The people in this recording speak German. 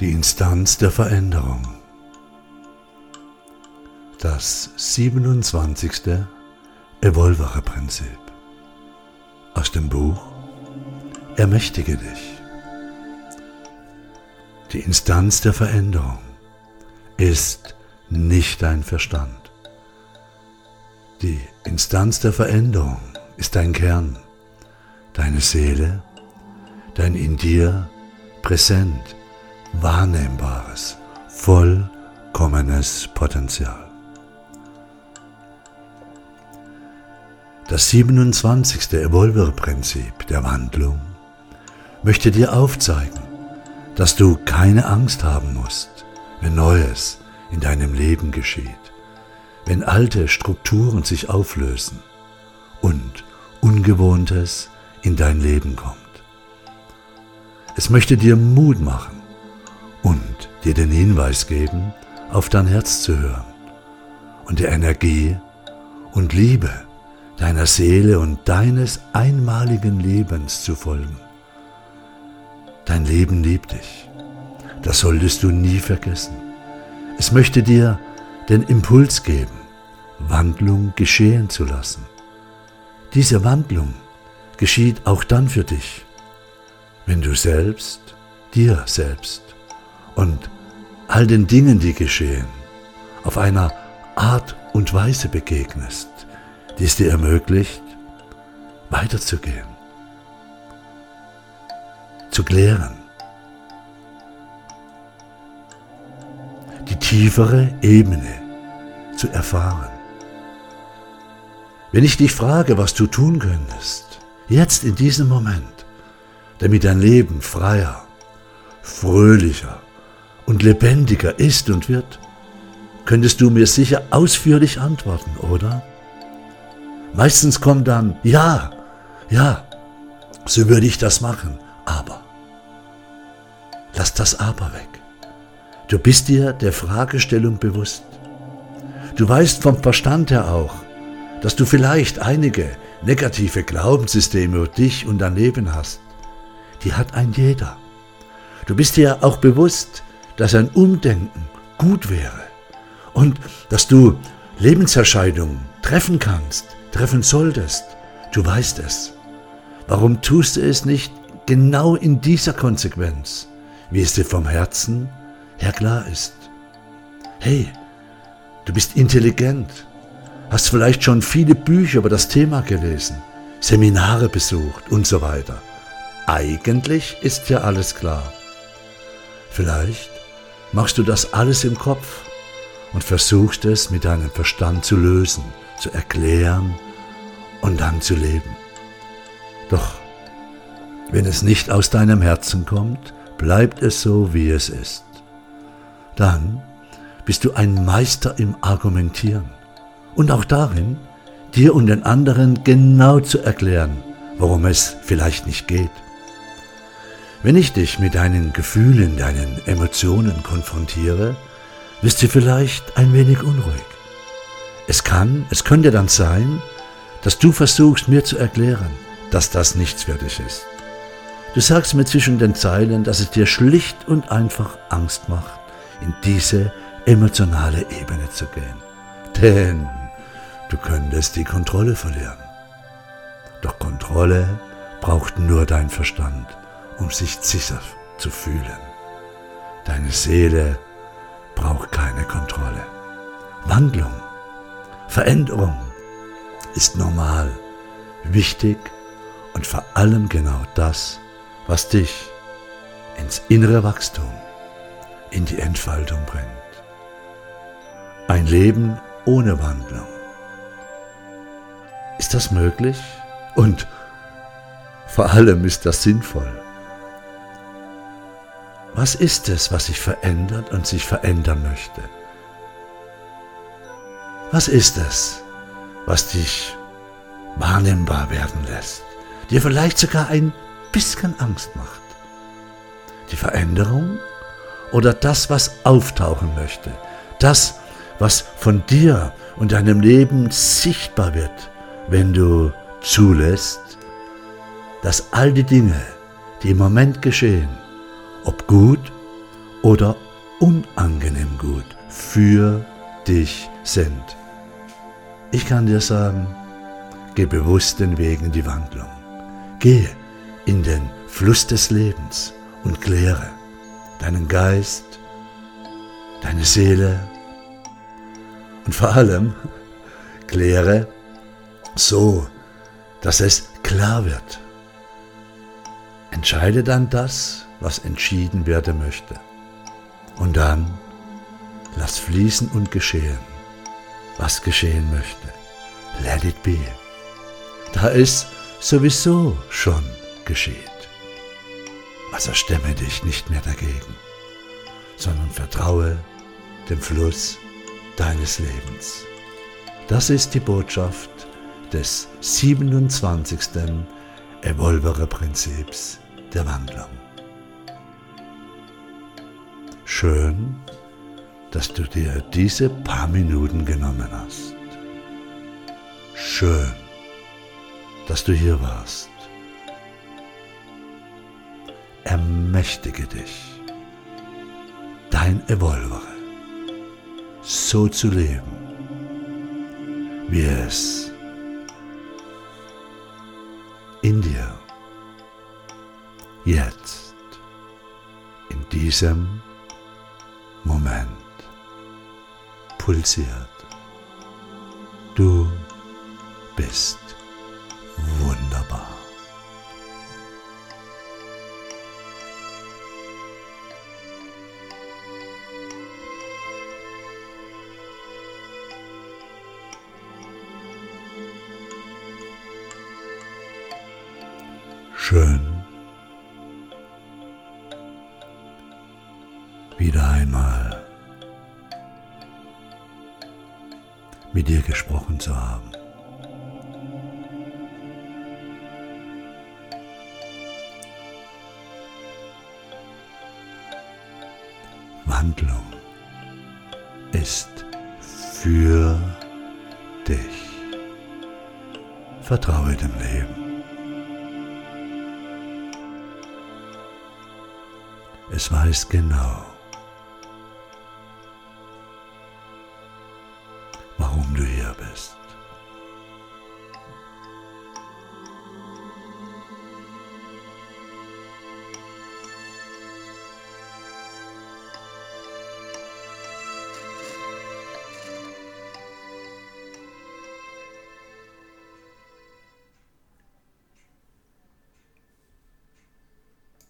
Die Instanz der Veränderung. Das 27. Evolvere-Prinzip. Aus dem Buch Ermächtige dich. Die Instanz der Veränderung ist nicht dein Verstand. Die Instanz der Veränderung ist dein Kern, deine Seele, dein in dir präsent wahrnehmbares, vollkommenes Potenzial. Das 27. Evolver-Prinzip der Wandlung möchte dir aufzeigen, dass du keine Angst haben musst, wenn Neues in deinem Leben geschieht, wenn alte Strukturen sich auflösen und Ungewohntes in dein Leben kommt. Es möchte dir Mut machen und dir den Hinweis geben, auf dein Herz zu hören und der Energie und Liebe deiner Seele und deines einmaligen Lebens zu folgen. Dein Leben liebt dich. Das solltest du nie vergessen. Es möchte dir den Impuls geben, Wandlung geschehen zu lassen. Diese Wandlung geschieht auch dann für dich, wenn du selbst dir selbst und all den Dingen, die geschehen, auf einer Art und Weise begegnest, die es dir ermöglicht, weiterzugehen zu klären. Die tiefere Ebene zu erfahren. Wenn ich dich frage, was du tun könntest, jetzt in diesem Moment, damit dein Leben freier, fröhlicher und lebendiger ist und wird, könntest du mir sicher ausführlich antworten, oder? Meistens kommt dann, ja, ja, so würde ich das machen, aber. Lass das Aber weg. Du bist dir der Fragestellung bewusst. Du weißt vom Verstand her auch, dass du vielleicht einige negative Glaubenssysteme über dich und dein Leben hast. Die hat ein jeder. Du bist dir auch bewusst, dass ein Umdenken gut wäre und dass du Lebensentscheidungen treffen kannst, treffen solltest. Du weißt es. Warum tust du es nicht genau in dieser Konsequenz? wie es dir vom Herzen her klar ist. Hey, du bist intelligent, hast vielleicht schon viele Bücher über das Thema gelesen, Seminare besucht und so weiter. Eigentlich ist ja alles klar. Vielleicht machst du das alles im Kopf und versuchst es mit deinem Verstand zu lösen, zu erklären und dann zu leben. Doch wenn es nicht aus deinem Herzen kommt, bleibt es so, wie es ist. Dann bist du ein Meister im Argumentieren und auch darin, dir und den anderen genau zu erklären, warum es vielleicht nicht geht. Wenn ich dich mit deinen Gefühlen, deinen Emotionen konfrontiere, wirst du vielleicht ein wenig unruhig. Es kann, es könnte dann sein, dass du versuchst mir zu erklären, dass das nichts für dich ist. Du sagst mir zwischen den Zeilen, dass es dir schlicht und einfach Angst macht, in diese emotionale Ebene zu gehen. Denn du könntest die Kontrolle verlieren. Doch Kontrolle braucht nur dein Verstand, um sich sicher zu fühlen. Deine Seele braucht keine Kontrolle. Wandlung, Veränderung ist normal, wichtig und vor allem genau das, was dich ins innere Wachstum, in die Entfaltung bringt. Ein Leben ohne Wandlung. Ist das möglich? Und vor allem ist das sinnvoll. Was ist es, was sich verändert und sich verändern möchte? Was ist es, was dich wahrnehmbar werden lässt, dir vielleicht sogar ein bisschen Angst macht. Die Veränderung oder das, was auftauchen möchte. Das, was von dir und deinem Leben sichtbar wird, wenn du zulässt, dass all die Dinge, die im Moment geschehen, ob gut oder unangenehm gut für dich sind. Ich kann dir sagen, geh bewusst den Weg in die Wandlung. Gehe in den Fluss des Lebens und kläre deinen Geist, deine Seele und vor allem kläre so, dass es klar wird. Entscheide dann das, was entschieden werden möchte. Und dann lass fließen und geschehen, was geschehen möchte. Let it be. Da es sowieso schon geschieht. Also stemme dich nicht mehr dagegen, sondern vertraue dem Fluss deines Lebens. Das ist die Botschaft des 27. Evolvere-Prinzips der Wandlung. Schön, dass du dir diese paar Minuten genommen hast. Schön, dass du hier warst. Ermächtige dich, dein Evolvere so zu leben, wie es jetzt in diesem Moment pulsiert. Du bist wunderbar. Schön. Wieder einmal mit dir gesprochen zu haben. Wandlung ist für dich. Vertraue dem Leben. Es weiß genau,